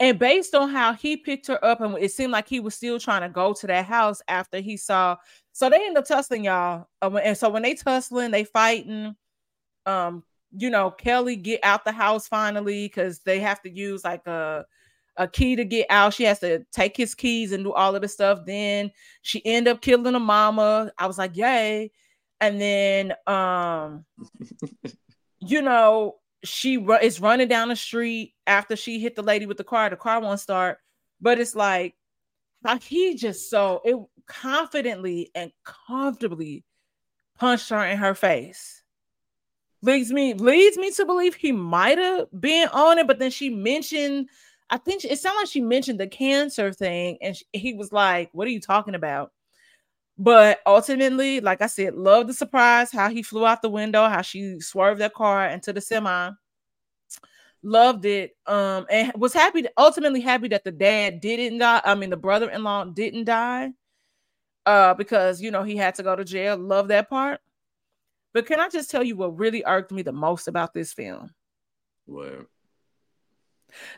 And based on how he picked her up, and it seemed like he was still trying to go to that house after he saw. So they end up tussling, y'all. Uh, and so when they tussling, they fighting. Um, you know, Kelly get out the house finally because they have to use like a a key to get out. She has to take his keys and do all of the stuff. Then she end up killing a mama. I was like, yay and then um you know she ru- is running down the street after she hit the lady with the car the car won't start. But it's like like he just so it confidently and comfortably punched her in her face. Leads me leads me to believe he might have been on it but then she mentioned i think it sounded like she mentioned the cancer thing and she, he was like what are you talking about but ultimately, like I said, love the surprise, how he flew out the window, how she swerved that car into the semi. Loved it. Um, and was happy, ultimately happy that the dad didn't die. I mean, the brother-in-law didn't die. Uh, because you know he had to go to jail. Love that part. But can I just tell you what really irked me the most about this film? What?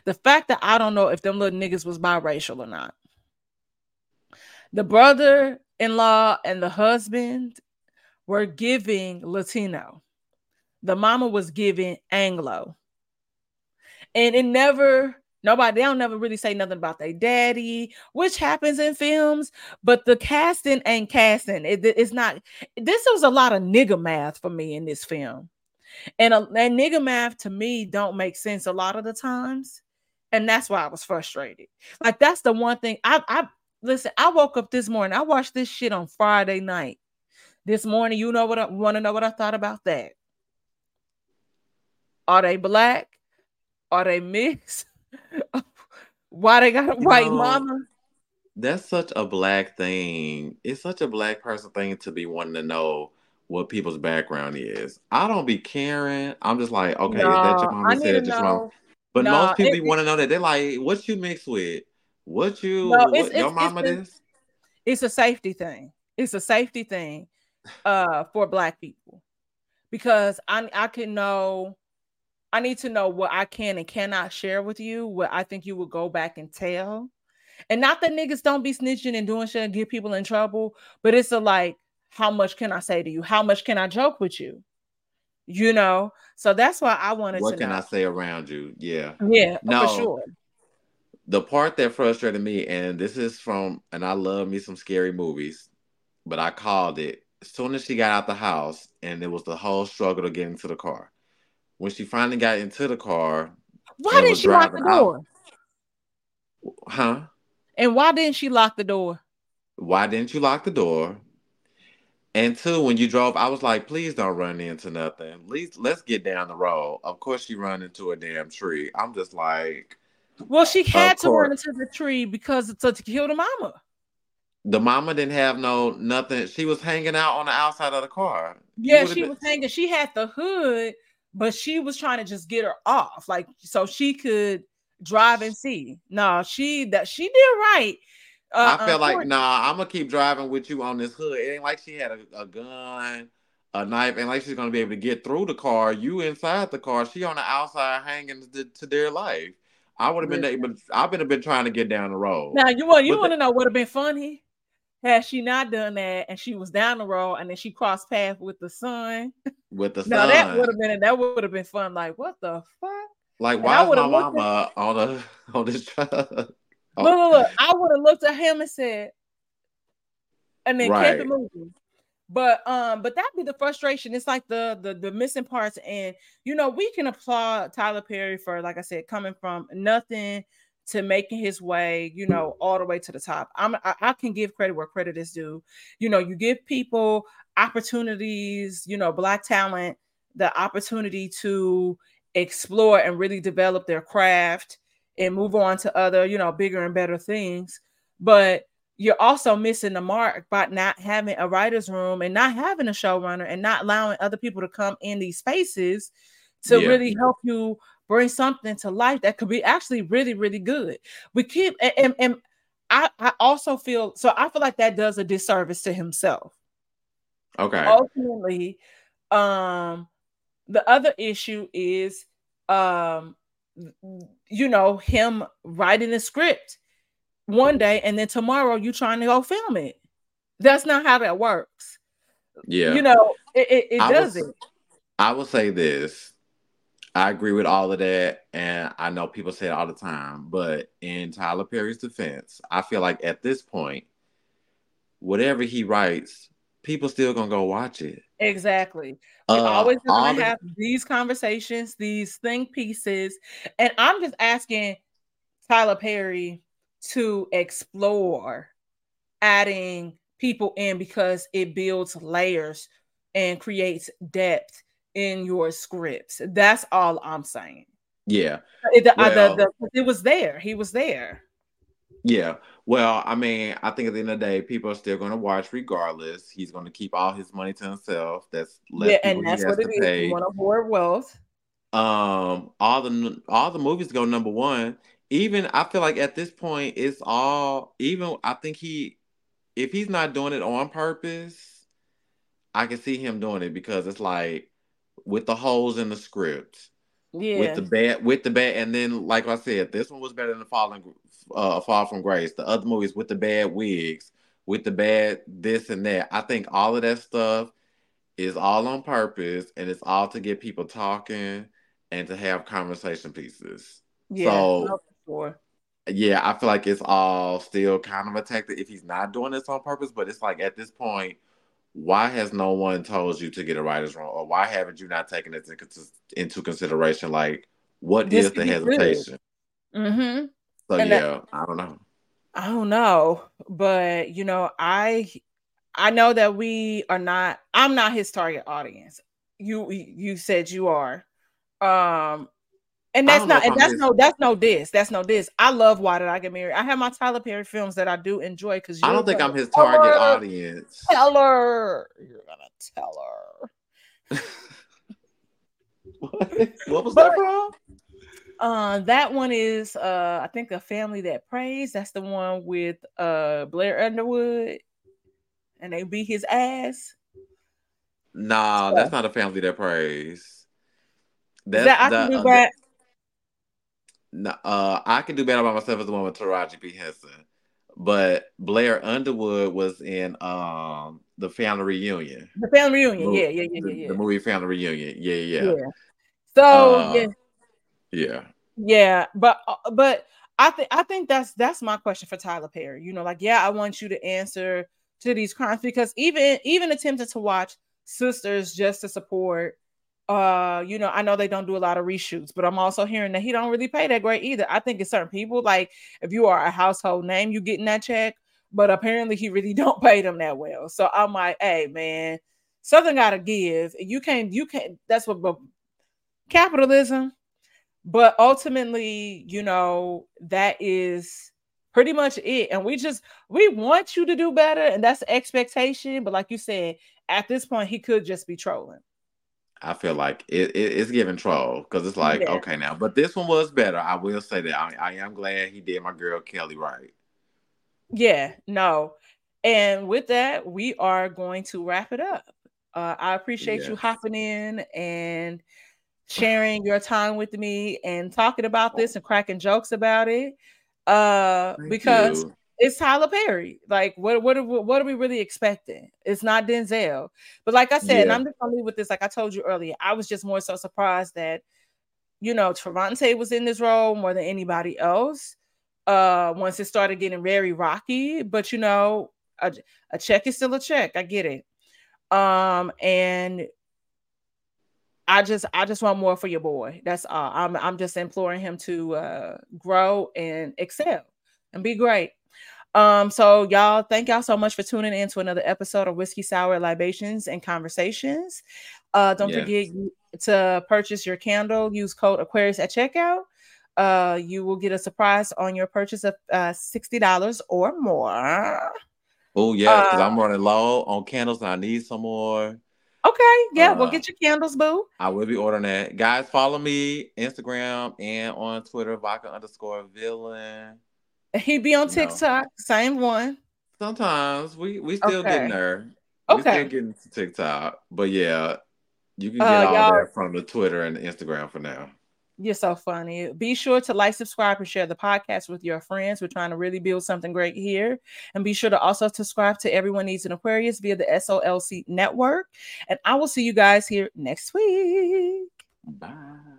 The fact that I don't know if them little niggas was biracial or not. The brother in law and the husband were giving Latino. The mama was giving Anglo. And it never Nobody, they don't never really say nothing about their daddy, which happens in films, but the casting ain't casting. It, it's not. This was a lot of nigga math for me in this film, and, a, and nigga math to me don't make sense a lot of the times, and that's why I was frustrated. Like that's the one thing I, I listen. I woke up this morning. I watched this shit on Friday night. This morning, you know what I want to know what I thought about that. Are they black? Are they mixed? <laughs> Why they got a you white know, mama? That's such a black thing. It's such a black person thing to be wanting to know what people's background is. I don't be caring. I'm just like, okay, no, is that your mama said it just wrong? But no, most people want to know that they're like, what you mix with? What you no, it's, what, it's, your mama it's, this? It's a safety thing. It's a safety thing uh for black people. Because I I can know I need to know what I can and cannot share with you, what I think you would go back and tell. And not that niggas don't be snitching and doing shit and get people in trouble, but it's a like, how much can I say to you? How much can I joke with you? You know, so that's why I wanted what to. What can know. I say around you? Yeah, yeah, no, for sure. The part that frustrated me, and this is from, and I love me some scary movies, but I called it as soon as she got out the house, and it was the whole struggle to get into the car when she finally got into the car. Why didn't she lock the door? Out, huh? And why didn't she lock the door? Why didn't you lock the door? And two, when you drove, I was like, please don't run into nothing. At least let's get down the road. Of course, she run into a damn tree. I'm just like, well, she had to run into the tree because to, to kill the mama. The mama didn't have no nothing. She was hanging out on the outside of the car. Yeah, she been... was hanging. She had the hood but she was trying to just get her off, like so she could drive and see. No, she that she did right. Uh, I felt like nah, I'm gonna keep driving with you on this hood. It ain't like she had a, a gun, a knife, and like she's gonna be able to get through the car. You inside the car, she on the outside hanging to, to their life. I would have been able. I've been been trying to get down the road. Now you want you want to know what would have been funny had she not done that and she was down the road and then she crossed path with the son. With the now, that would have been that would have been fun. Like, what the fuck? Like, why is my mama at, on a <laughs> on this truck? Look, look, look. I would have looked at him and said, and then right. kept it moving. But um, but that'd be the frustration. It's like the the the missing parts, and you know, we can applaud Tyler Perry for, like I said, coming from nothing to making his way, you know, all the way to the top. I'm I, I, can give credit where credit is due. You know, you give people opportunities, you know, black talent the opportunity to explore and really develop their craft and move on to other, you know, bigger and better things. But you're also missing the mark by not having a writer's room and not having a showrunner and not allowing other people to come in these spaces to yeah. really help you bring something to life that could be actually really, really good. We keep and, and, and I, I also feel so I feel like that does a disservice to himself. Okay. Ultimately, um, the other issue is um you know him writing a script one day and then tomorrow you trying to go film it. That's not how that works. Yeah. You know, it, it, it doesn't. I will say this. I agree with all of that, and I know people say it all the time. But in Tyler Perry's defense, I feel like at this point, whatever he writes, people still gonna go watch it. Exactly. We uh, always gonna the- have these conversations, these think pieces, and I'm just asking Tyler Perry to explore adding people in because it builds layers and creates depth in your scripts. That's all I'm saying. Yeah. It, the, well, the, the, it was there. He was there. Yeah. Well, I mean, I think at the end of the day, people are still going to watch regardless. He's going to keep all his money to himself. That's yeah, and that's what it is. Pay. want to hoard wealth. Um, all the all the movies go number one. Even I feel like at this point, it's all even. I think he, if he's not doing it on purpose, I can see him doing it because it's like with the holes in the script. Yeah. With the bad, with the bad, and then like I said, this one was better than the Falling, uh, Fall from Grace. The other movies with the bad wigs, with the bad this and that. I think all of that stuff is all on purpose, and it's all to get people talking and to have conversation pieces. Yeah. So sure. Yeah, I feel like it's all still kind of a tactic if he's not doing this on purpose. But it's like at this point, why has no one told you to get a writer's room, or why haven't you not taken this into consideration? Like, what this is the hesitation? Mm-hmm. So and yeah, that, I don't know. I don't know, but you know, I I know that we are not. I'm not his target audience. You you said you are, um, and that's not. And that's his... no. That's no this. That's no this. I love Why Did I Get Married. I have my Tyler Perry films that I do enjoy because I don't think I'm his target audience. Tell her you're gonna tell her. <laughs> what? what was but, that from? Uh, that one is uh, I think a family that prays. That's the one with uh Blair Underwood, and they beat his ass. Nah, so, that's not a family that prays. That's that I can do that. No, uh, I can do better by myself as the one with Taraji P Henson, but Blair Underwood was in um the family reunion. The family reunion, movie, yeah, yeah, yeah, yeah, The movie Family Reunion, yeah, yeah. yeah. So uh, yeah, yeah. Yeah, but uh, but I think I think that's that's my question for Tyler Perry. You know, like yeah, I want you to answer to these crimes because even even attempting to watch Sisters just to support uh you know i know they don't do a lot of reshoots but i'm also hearing that he don't really pay that great either i think it's certain people like if you are a household name you getting that check but apparently he really <laughs> don't pay them that well so i'm like hey man something gotta give you can't you can't that's what capitalism but ultimately, you know, that is pretty much it. And we just we want you to do better, and that's the expectation. But like you said, at this point, he could just be trolling. I feel like it, it it's giving troll because it's like yeah. okay now, but this one was better. I will say that I, I am glad he did my girl Kelly right. Yeah, no, and with that, we are going to wrap it up. Uh, I appreciate yes. you hopping in and sharing your time with me and talking about this and cracking jokes about it. Uh, Thank because you. It's Tyler Perry. Like, what what are, what are we really expecting? It's not Denzel. But like I said, yeah. and I'm just gonna leave with this. Like I told you earlier, I was just more so surprised that you know Trevante was in this role more than anybody else. Uh, once it started getting very rocky, but you know, a, a check is still a check. I get it. Um, and I just I just want more for your boy. That's all. I'm I'm just imploring him to uh, grow and excel and be great. Um, so y'all, thank y'all so much for tuning in to another episode of Whiskey Sour Libations and Conversations. Uh, don't forget to purchase your candle. Use code Aquarius at checkout. Uh, you will get a surprise on your purchase of uh, sixty dollars or more. Oh yeah, because uh, I'm running low on candles and I need some more. Okay, yeah, uh, we'll get your candles, boo. I will be ordering that. Guys, follow me Instagram and on Twitter, vodka underscore villain. <laughs> He be on TikTok, know. same one. Sometimes we we still okay. getting there. Okay. Still getting to TikTok, but yeah, you can get uh, all that from the Twitter and the Instagram for now. You're so funny. Be sure to like, subscribe, and share the podcast with your friends. We're trying to really build something great here. And be sure to also subscribe to Everyone Needs an Aquarius via the SOLC network. And I will see you guys here next week. Bye.